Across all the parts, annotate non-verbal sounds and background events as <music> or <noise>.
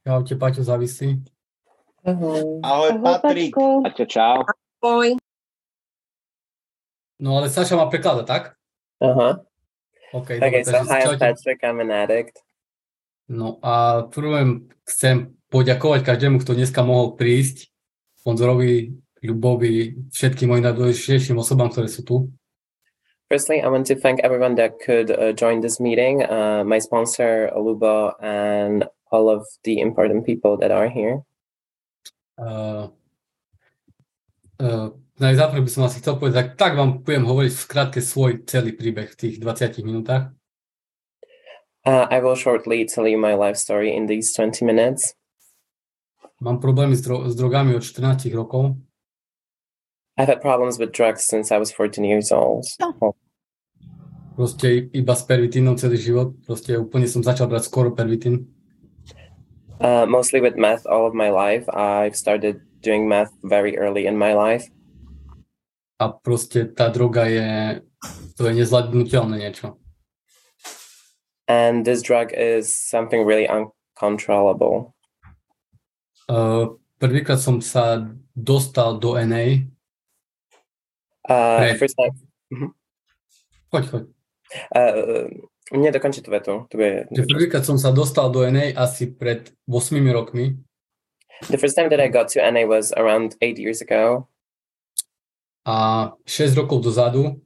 Čaute, Paťo, závisí. Ahoj. Ahoj, Patrik. Paťo, čau. Ahoj. No ale Saša má preklada, tak? Uh-huh. OK, Okay, dobre, so takže hi. Patrick. I'm an addict. No a prvom chcem poďakovať každému, kto dneska mohol prísť. Sponzorovi, Ľubovi, všetkým mojim najdôležitejším osobám, ktoré sú tu. Firstly, I want to thank everyone that could uh, join this meeting, uh, my sponsor, Aluba, and all of the important people that are here. Uh, uh, najzáprv by som asi chcel povedať, tak, vám budem hovoriť v skratke svoj celý príbeh v tých 20 minútach. Uh, I will shortly tell you my life story in these 20 minutes. Mám problémy s, dro- s drogami od 14 rokov. I've had problems with drugs since I was 14 years old. Proste iba s pervitínom celý život. Proste úplne som začal brať skoro pervitín. Uh, mostly with meth all of my life. I've started doing meth very early in my life. A proste tá droga je, to je nezvládnutelné niečo. And this drug is something really uncontrollable. Uh, prvýkrát som sa dostal do NA. Uh, Right. First time, Choď, choď. uh, nie dokończę tu wetu. To Že prvýkrát som sa dostal do NA asi pred 8 rokmi. The first time that I got to NA was around eight years ago, A 6 rokov dozadu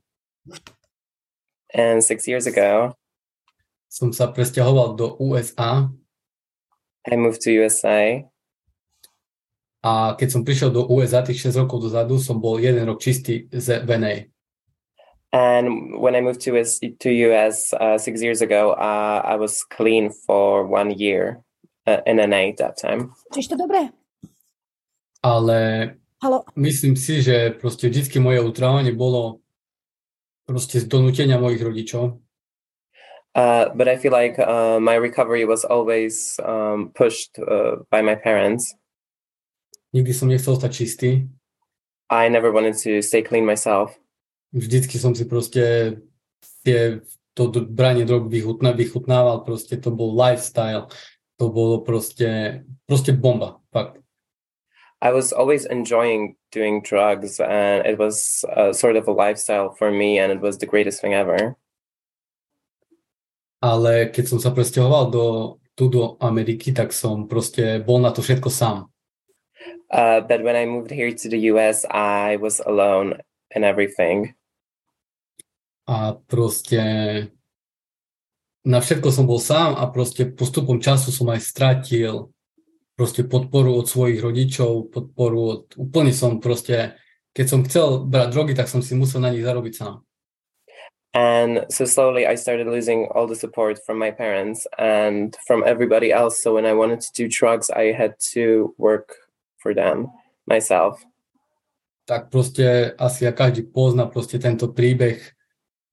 and six years ago, som sa presťahoval do USA I moved to USA. a keď som prišiel do USA tých 6 rokov dozadu, som bol jeden rok čistý z NA. And when I moved to US, to US uh, six years ago, uh, I was clean for one year uh, in NA at that time. Čiže to dobré? Ale Halo. myslím si, že proste vždycky moje utrávanie bolo proste z donútenia mojich rodičov. Uh, but I feel like uh, my recovery was always um, pushed uh, by my parents. Nikdy som nechcel stať čistý. I never wanted to stay clean myself. Vždycky som si proste tie, to branie drog vychutná, vychutnával, proste to bol lifestyle. To bolo proste, proste bomba, fakt. I was always enjoying doing drugs, and it was uh, sort of a lifestyle for me, and it was the greatest thing ever. Ale keď som sa presťahoval do, tu do Ameriky, tak som proste bol na to všetko sám. Uh, but when I moved here to the US, I was alone in everything. A proste na všetko som bol sám a proste postupom času som aj stratil proste podporu od svojich rodičov, podporu od, úplne som proste, keď som chcel brať drogy, tak som si musel na nich zarobiť sám. And so slowly I started losing all the support from my parents and from everybody else. So when I wanted to do drugs, I had to work for them myself. Tak proste asi ja každý pozná proste tento príbeh.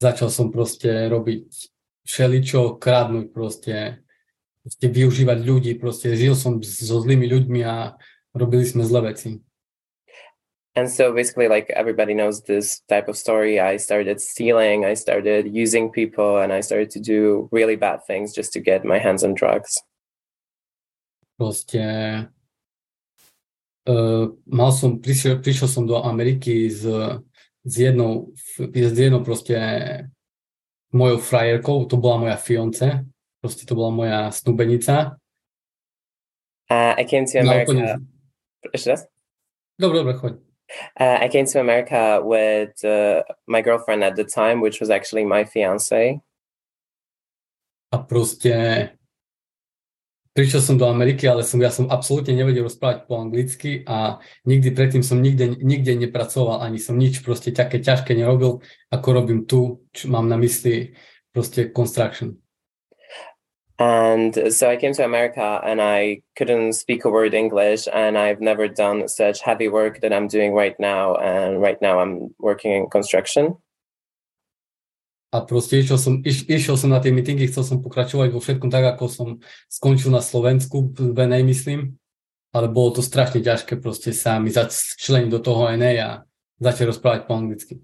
Začal som proste robiť všeličo, kradnúť proste, proste využívať ľudí, proste žil som so zlými ľuďmi a robili sme zlé veci. And so basically, like everybody knows this type of story. I started stealing, I started using people, and I started to do really bad things just to get my hands on drugs. Proste uh, mal som, prišiel, prišiel som do Ameriky s, s jednou, s jednou proste mojou frajerkou, to bola moja fiance, proste to bola moja snúbenica. Uh, I came to No, America. úplne- Ešte raz? Dobre, dobre, choď. Uh, I came to America with uh, my girlfriend at the time, which was actually my fiance. A proste prišiel som do Ameriky, ale som, ja som absolútne nevedel rozprávať po anglicky a nikdy predtým som nikde, nikde nepracoval, ani som nič proste také ťažké nerobil, ako robím tu, čo mám na mysli proste construction. And so I came to America and I couldn't speak a word English, and I've never done such heavy work that I'm doing right now. And right now I'm working in construction. A proste išiel som, iš, išiel som na tie meetingy, chcel som pokračovať vo všetkom tak, ako som skončil na Slovensku, v NA myslím, ale bolo to strašne ťažké proste sa mi začleniť do toho NA a začať rozprávať po anglicky.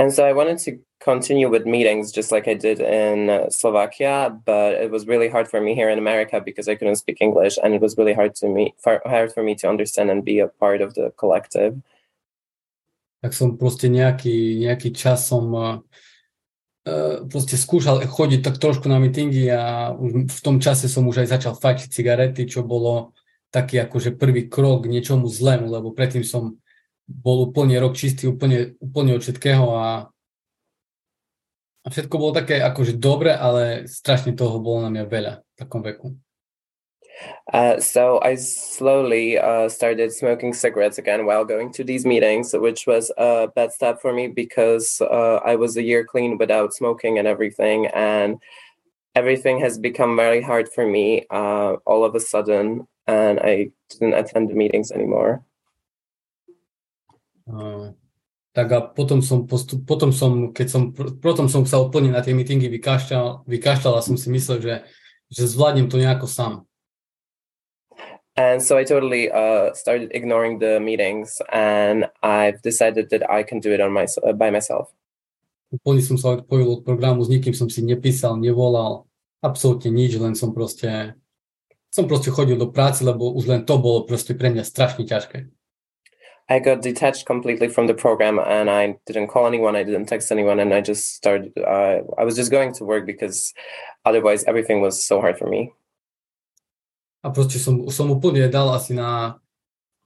And so I wanted to continue with meetings just like I did in uh, Slovakia, but it was really hard for me here in America because I couldn't speak English, and it was really hard to me hard for me to understand and be a part of the collective. Tak som proste nejaký, nejaký čas som uh, proste skúšal chodiť tak trošku na meetingy a už v tom čase som už aj začal fajčiť cigarety, čo bolo taký akože prvý krok k niečomu zlému, lebo predtým som bol úplne rok čistý, úplne, úplne od všetkého a, a všetko bolo také akože dobre, ale strašne toho bolo na mňa veľa v takom veku. Uh, so I slowly uh, started smoking cigarettes again while going to these meetings, which was a bad step for me because uh, I was a year clean without smoking and everything, and everything has become very hard for me uh, all of a sudden, and I didn't attend the meetings anymore. Tak a potom som, postup, potom som, keď som, potom som sa úplne na tie meetingy vykašľal, vykašľal a som si myslel, že, že zvládnem to nejako sám. And so I totally uh, started ignoring the meetings, and I've decided that I can do it on my, uh, by myself. Úplne som sa odpojil od programu, s nikým som si nepísal, nevolal, absolútne nič, len som proste, som proste chodil do práce, lebo už len to bolo proste pre mňa strašne ťažké. I got detached completely from the program and I didn't call anyone, I didn't text anyone, and I just started. Uh, I was just going to work because otherwise everything was so hard for me. A proste som, som úplne dal asi na...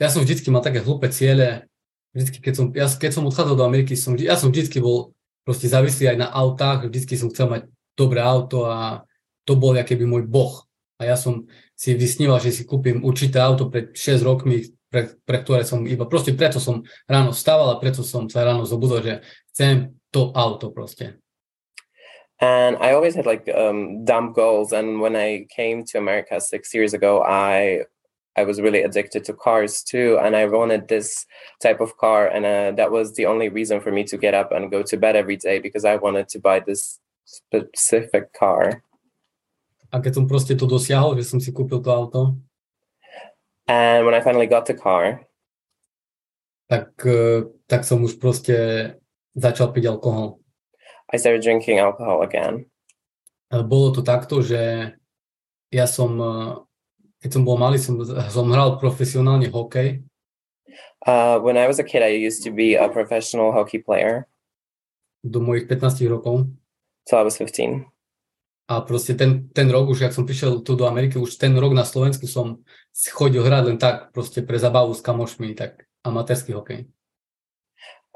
Ja som vždycky mal také hlúpe ciele. Vždycky, keď som, ja, keď som odchádzal do Ameriky, som, ja som vždycky bol proste závislý aj na autách. Vždycky som chcel mať dobré auto a to bol by môj boh. A ja som si vysníval, že si kúpim určité auto pred 6 rokmi, pre, pre ktoré som iba, proste preto som ráno vstával a preto som sa ráno zobudol, že chcem to auto proste. And I always had like um, dumb goals. And when I came to America six years ago, I I was really addicted to cars too, and I wanted this type of car, and uh, that was the only reason for me to get up and go to bed every day because I wanted to buy this specific car. A keď som proste to dosiahol, že som si kúpil to auto, And when I finally got the car, tak, uh, tak som už proste začal piť alkohol. I started drinking alcohol again. Bolo to takto, že ja som, uh, keď som bol malý, som, som hral profesionálne hokej. Uh, when I was a kid, I used to be a professional hockey player. Do mojich 15 rokov. So I was 15. A proste ten, ten rok, už jak som prišiel tu do Ameriky, už ten rok na Slovensku som chodil hrať len tak, proste pre zabavu s kamošmi, tak amatérsky hokej.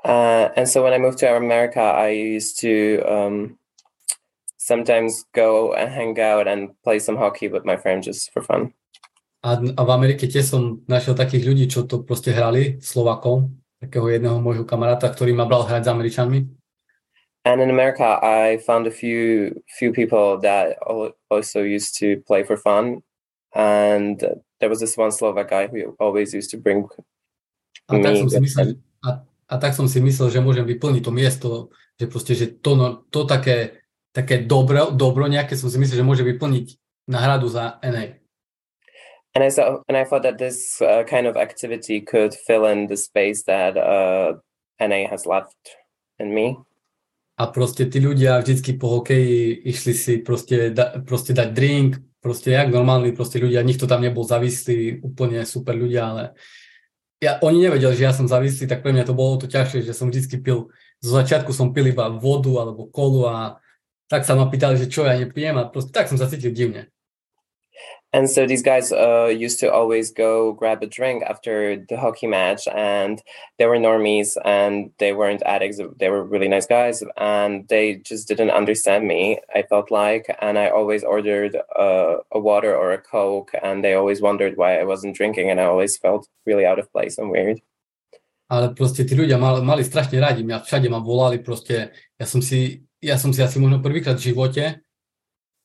Uh, and so when I moved to America, I used to um, sometimes go and hang out and play some hockey with my friends just for fun. A, a v Amerike tiež som našiel takých ľudí, čo to proste hrali, takého jedného môjho kamaráta, ktorý ma bral hrať s Američanmi. and in America, I found a few few people that also used to play for fun, and there was this one Slovak guy who always used to bring a me. Tak som si myslel, a, a tak som si myslel, že môžem vyplniť to miesto, že proste, že to, no, to také, také dobro, dobro nejaké som si myslel, že môže vyplniť nahradu za NA. And I saw, and I thought that this uh, kind of activity could fill in the space that uh, NA has left in me a proste tí ľudia vždycky po hokeji išli si proste, da, proste dať drink, proste jak normálni proste ľudia, nikto tam nebol závislý, úplne super ľudia, ale ja, oni nevedeli, že ja som závislý, tak pre mňa to bolo to ťažšie, že som vždycky pil, zo začiatku som pil iba vodu alebo kolu a tak sa ma pýtali, že čo ja nepijem a proste tak som sa cítil divne. And so these guys uh, used to always go grab a drink after the hockey match and they were normies and they weren't addicts they were really nice guys and they just didn't understand me i felt like. And i always ordered uh, a water or a coke and they always wondered why i wasn't drinking and i always felt really out of place and weird. Ale proste tí ľudia mali, mali strašne radi mňa, všade ma volali proste, ja som si, ja som si asi možno prvýkrát v živote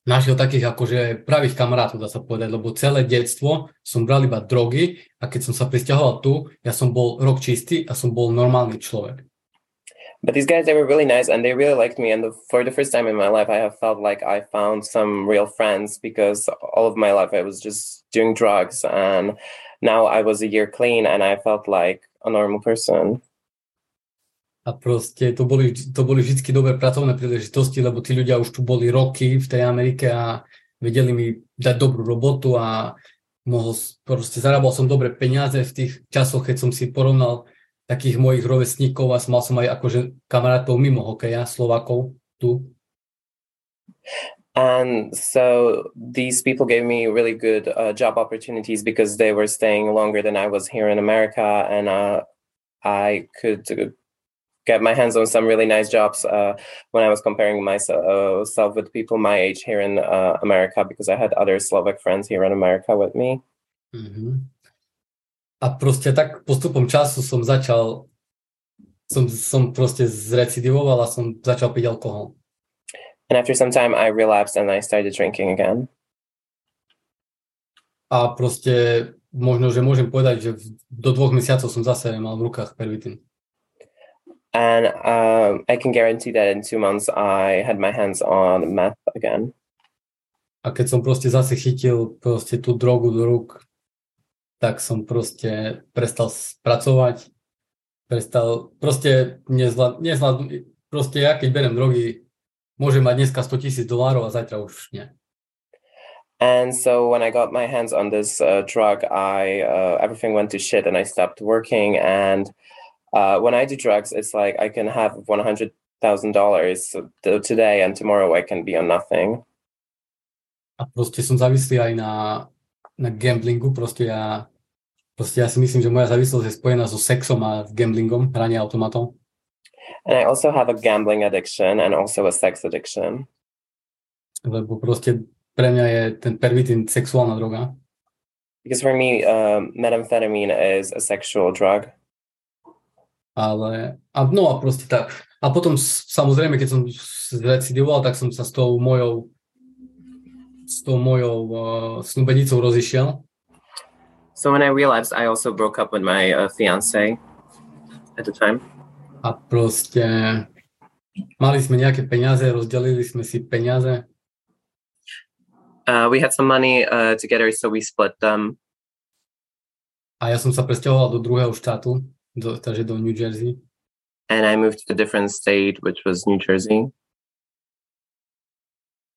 našiel takých akože pravých kamarátov, dá sa povedať, lebo celé detstvo som bral iba drogy a keď som sa pristahoval tu, ja som bol rok čistý a som bol normálny človek. But these guys, they were really nice and they really liked me. And the, for the first time in my life, I have felt like I found some real friends because all of my life I was just doing drugs. And now I was a year clean and I felt like a normal person. A proste to boli, to boli vždy dobré pracovné príležitosti, lebo tí ľudia už tu boli roky v tej Amerike a vedeli mi dať dobrú robotu a mohol, proste zarábal som dobre peniaze v tých časoch, keď som si porovnal takých mojich rovesníkov a mal som aj akože kamarátov mimo hokeja, Slovakov tu. And so these people gave me really good uh, job opportunities because they were staying longer than I was here in America, and uh, I could get my hands on some really nice jobs uh, when I was comparing myself uh, with people my age here in uh, America because I had other Slovak friends here in America with me. Mm-hmm. A proste tak postupom času som začal, som, som proste zrecidivoval a som začal piť alkohol. And after some time I relapsed and I started drinking again. A proste možno, že môžem povedať, že do dvoch mesiacov som zase mal v rukách pervitin. And um, I can guarantee that in two months I had my hands on meth again. A keď som proste zase chytil proste tú drogu do rúk, tak som proste prestal spracovať, prestal, proste nezvlád, nezvlád, proste ja keď berem drogy, môžem mať dneska 100 tisíc dolárov a zajtra už nie. And so when I got my hands on this uh, drug, I uh, everything went to shit and I stopped working and uh, when I do drugs, it's like I can have one hundred thousand dollars today and tomorrow I can be on nothing. A proste som závislý aj na, na gamblingu, proste ja, proste ja si myslím, že moja závislosť je spojená so sexom a gamblingom, hranie automatov. And I also have a gambling addiction and also a sex addiction. Lebo proste pre mňa je ten pervitin sexuálna droga. Because for me, um, methamphetamine is a sexual drug. Ale, a no a proste tak. A potom samozrejme, keď som zrecidivoval, tak som sa s tou mojou s tou mojou uh, snúbenicou rozišiel. So when I realized I also broke up with my uh, fiance at the time. A proste mali sme nejaké peniaze, rozdelili sme si peniaze. Uh, we had some money uh, together, so we split them. A ja som sa presťahoval do druhého štátu do, takže do New Jersey. And I moved to a different state, which was New Jersey.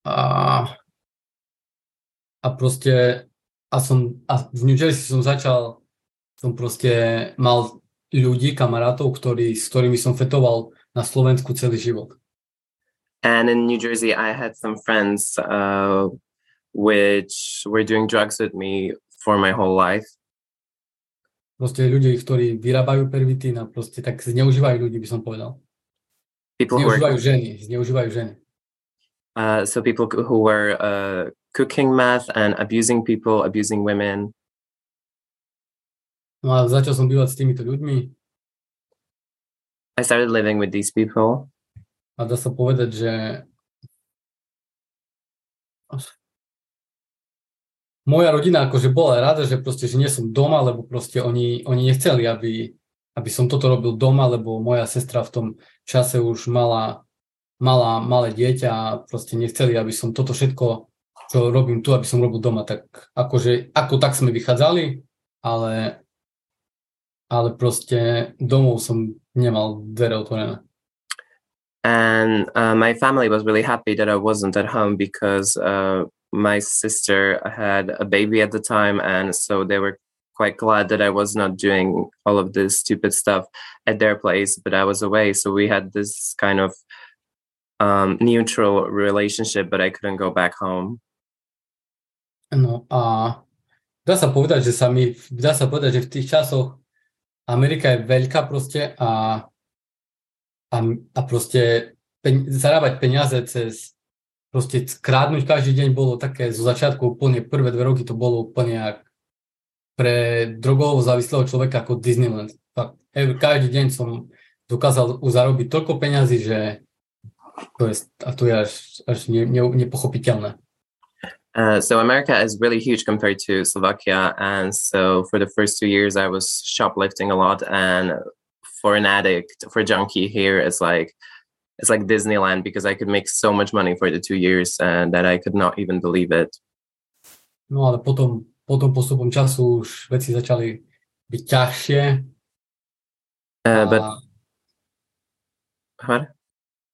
A, a proste a som, a v New Jersey som začal, som proste mal ľudí, kamarátov, ktorí, s ktorými som fetoval na Slovensku celý život. And in New Jersey, I had some friends uh, which were doing drugs with me for my whole life. Proste ľudí, ktorí vyrábajú pervitín a proste tak zneužívajú ľudí, by som povedal. People zneužívajú were, ženy, zneužívajú ženy. Uh, so people who were uh, cooking meth and abusing people, abusing women. No a začal som bývať s týmito ľuďmi. I started living with these people. A dá sa povedať, že moja rodina akože bola rada, že proste, že nie som doma, lebo proste oni, oni nechceli, aby, aby som toto robil doma, lebo moja sestra v tom čase už mala, mala malé dieťa a proste nechceli, aby som toto všetko, čo robím tu, aby som robil doma. Tak akože, ako tak sme vychádzali, ale, ale proste domov som nemal dvere otvorené. And uh, my family was really happy that I wasn't at home because uh, my sister had a baby at the time, and so they were quite glad that I was not doing all of this stupid stuff at their place, but I was away. So we had this kind of um, neutral relationship, but I couldn't go back home. No uh, a dá sa povedať, že sa mi, dá sa povedať, že v tých časoch Amerika je veľká proste a, a, a proste pen, zarábať peniaze cez proste krádnuť každý deň bolo také zo začiatku úplne prvé dve roky to bolo úplne jak pre drogovo závislého človeka ako Disneyland. Fakt, každý deň som dokázal zarobiť toľko peňazí, že to je, a to je až, až ne, ne, nepochopiteľné. Uh, so America is really huge compared to Slovakia, and so for the first two years I was shoplifting a lot, and for an addict, for a junkie here, it's like it's like Disneyland because I could make so much money for the two years and that I could not even believe it. No ale potom, potom postupom času už veci začali byť ťažšie. Uh, but What?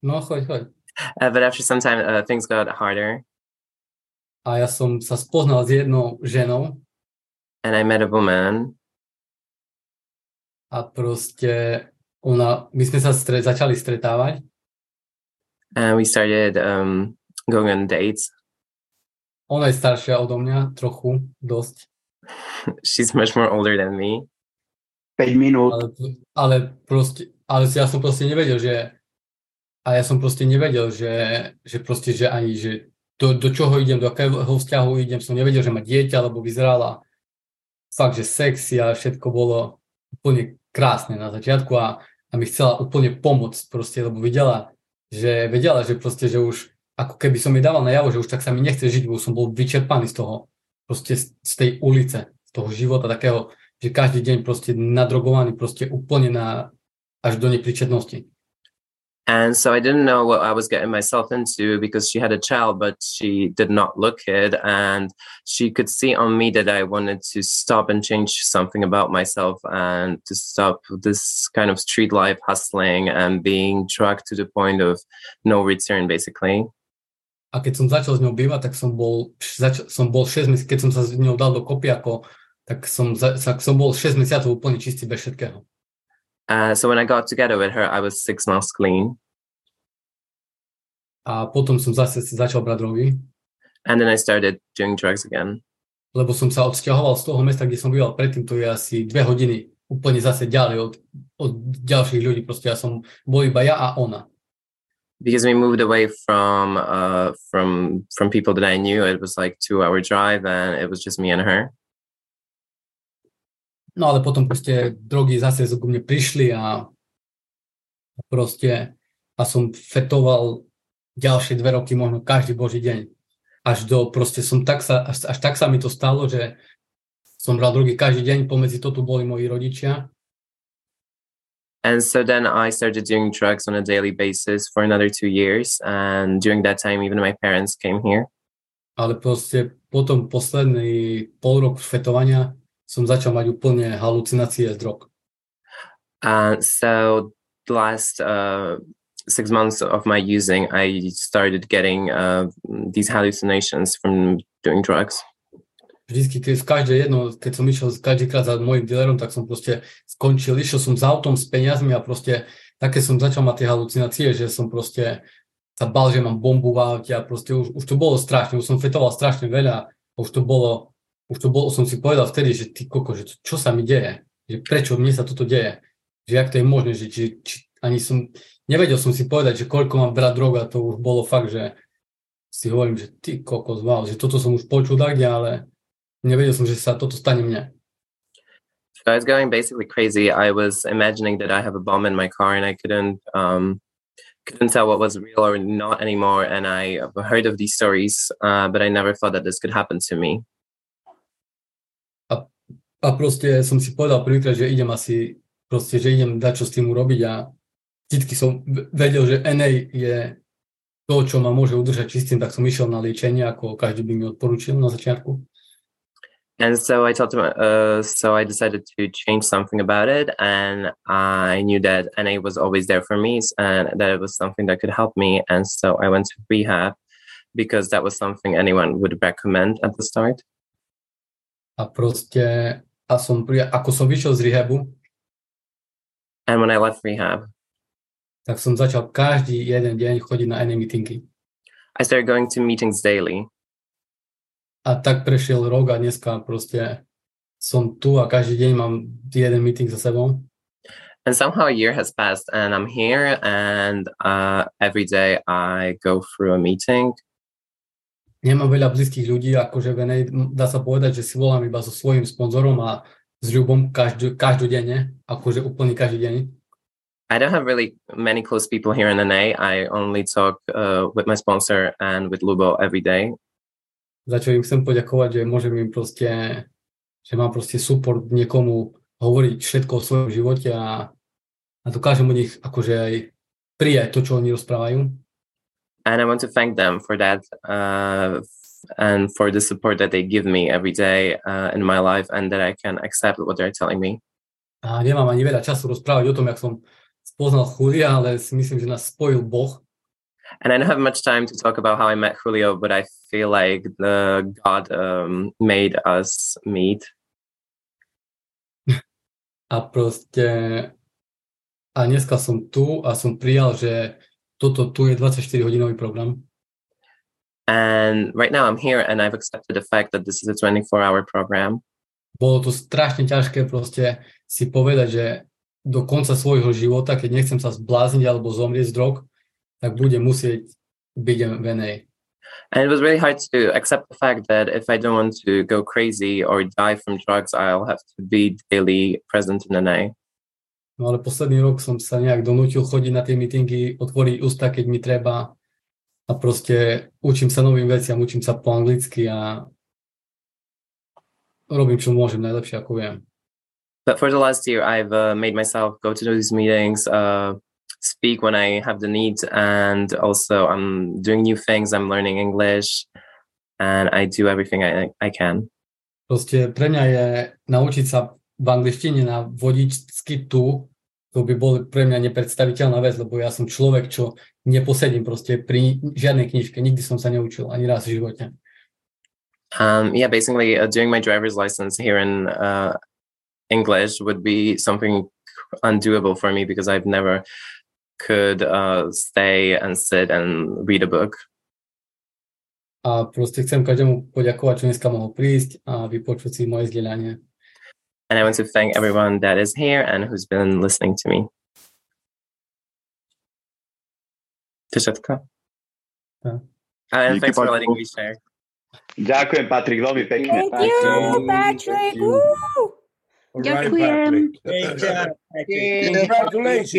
No, choď, choď. Uh, but after some time, uh, things got harder, A ja som sa spoznal s jednou ženou and I met a woman, a proste ona, my sme sa stre, začali stretávať. And we started um, going on dates. Ona je staršia odo mňa, trochu, dosť. <laughs> She's much more older than me, 5 minút. Ale, ale proste, ale ja som proste nevedel, že a ja som proste nevedel, že, že proste, že ani, že do, do čoho idem, do akého vzťahu idem, som nevedel, že má dieťa, lebo vyzerala fakt, že sexy a všetko bolo úplne krásne na začiatku a, a mi chcela úplne pomôcť proste, lebo videla, že vedela, že proste, že už ako keby som jej dával najavo, že už tak sa mi nechce žiť, bo som bol vyčerpaný z toho, proste z tej ulice, z toho života takého, že každý deň proste nadrogovaný proste úplne na, až do nepríčetnosti. And so I didn't know what I was getting myself into because she had a child, but she did not look it, and she could see on me that I wanted to stop and change something about myself and to stop this kind of street life hustling and being drugged to the point of no return, basically. A keď som začal s ňou bývať, tak som bol, zač- som bol 6 mesiacov, keď som sa s ňou dal do kopy, ako, tak som, za- sa- som bol 6 mesiacov úplne čistý bez všetkého. Uh, so when I got together with her, I was six months clean, A potom som zase začal brať drogy, and then I started doing drugs again. lebo som sa odsťahoval z toho mesta, kde som býval predtým, to je asi dve hodiny úplne zase ďalej od, od ďalších ľudí. Proste ja som bol iba ja a ona. because we moved away from uh from from people that I knew. It was like two hour drive, and it was just me and her. No ale potom proste drogy zase ku mne prišli a proste a som fetoval ďalšie dve roky, možno každý boží deň. Až do, proste som tak sa, až, až tak sa mi to stalo, že som bral drogy každý deň, pomedzi to tu boli moji rodičia. And so then I started doing drugs on a daily basis for another two years. And during that time, even my parents came here. Ale proste potom posledný pol rok fetovania som začal mať úplne halucinácie z drog. Uh, so the last uh, six months of my using, I started getting uh, these hallucinations from doing drugs. Vždycky, keď v každé jedno, keď som išiel každýkrát za môjim dealerom, tak som proste skončil, išiel som s autom, s peniazmi a proste také som začal mať tie halucinácie, že som proste sa bal, že mám bombu v aute a proste už, už to bolo strašne, už som fetoval strašne veľa a už to bolo, už to bolo, som si povedal vtedy, že ty koko, že čo sa mi deje, že prečo mne sa toto deje, že jak to je možné, že či, či ani som, nevedel som si povedať, že koľko mám brať drog a to už bolo fakt, že si hovorím, že ty kokos, wow, že toto som už počul tak, ale nevedel som, že sa toto stane mne. So I was going basically crazy. I was imagining that I have a bomb in my car, and I couldn't um, couldn't tell what was real or not anymore. And I heard of these stories, uh, but I never thought that this could happen to me. A proste som si povedal prvýkrát, že idem asi, proste, že idem dať čo s tým urobiť a vždycky som vedel, že NA je to, čo ma môže udržať čistým, tak som išiel na liečenie, ako každý by mi odporučil na začiatku. And so I told him, uh, so I decided to change something about it. And I knew that NA was always there for me and that it was something that could help me. And so I went to rehab because that was something anyone would recommend at the start. A proste, a som, pri- ako som vyšiel z rehabu, And when I left rehab, tak som začal každý jeden deň chodiť na NA meetingy. I started going to meetings daily. A tak prešiel rok a dneska proste som tu a každý deň mám jeden meeting za sebou. And somehow a year has passed and I'm here and uh, every day I go through a meeting. Nemám veľa blízkych ľudí, akože v NA, dá sa povedať, že si volám iba so svojím sponzorom a s Ľubom každú, každodenne, akože úplne každý deň. I don't have really many close people here in NA. I only talk uh, with my sponsor and with Lubo every day. Za čo im chcem poďakovať, že môžem im proste, že mám proste support niekomu hovoriť všetko o svojom živote a, a dokážem od nich akože aj prijať to, čo oni rozprávajú. And I want to thank them for that uh, and for the support that they give me every day uh, in my life and that I can accept what they're telling me. A nemám ani veľa času rozprávať o tom, jak som spoznal Julia, ale si myslím, že nás spojil Boh. And I don't have much time to talk about how I met Julio, but I feel like the God um, made us meet. <laughs> A proste a dneska som tu a som prijal, že toto tu je 24-hodinový program. And right now I'm here and I've accepted the fact that this is a 24-hour program. Bolo to strašne ťažké proste si povedať, že do konca svojho života, keď nechcem sa zblázniť alebo zomrieť z drog, tak budem musieť byť v NA. And it was really hard to accept the fact that if I don't want to go crazy or die from drugs, I'll have to be daily present in NA. No ale posledný rok som sa nejak donútil chodiť na tie meetingy, otvoriť ústa, keď mi treba a proste učím sa novým veciam, učím sa po anglicky a robím, čo môžem najlepšie, ako viem. But for the last year, I've uh, made myself go to these meetings, uh, speak when I have the need, and also I'm doing new things. I'm learning English, and I do everything I, I can. Proste pre mňa je naučiť sa v angličtine na vodičsky tu, to by bolo pre mňa nepredstaviteľná vec, lebo ja som človek, čo neposedím proste pri žiadnej knižke, nikdy som sa neučil ani raz v živote. Um, yeah, basically uh, doing my driver's license here in uh, English would be something undoable for me because I've never could uh, stay and sit and read a book. A proste chcem každému poďakovať, čo dneska mohol prísť a vypočuť si moje zdieľanie. And I want to thank everyone that is here and who's been listening to me. To všetko? Yeah. And thanks for letting me share. Ďakujem, Patrik, veľmi pekne. Thank you, Patrick. Woo! Ďakujem. Congratulations.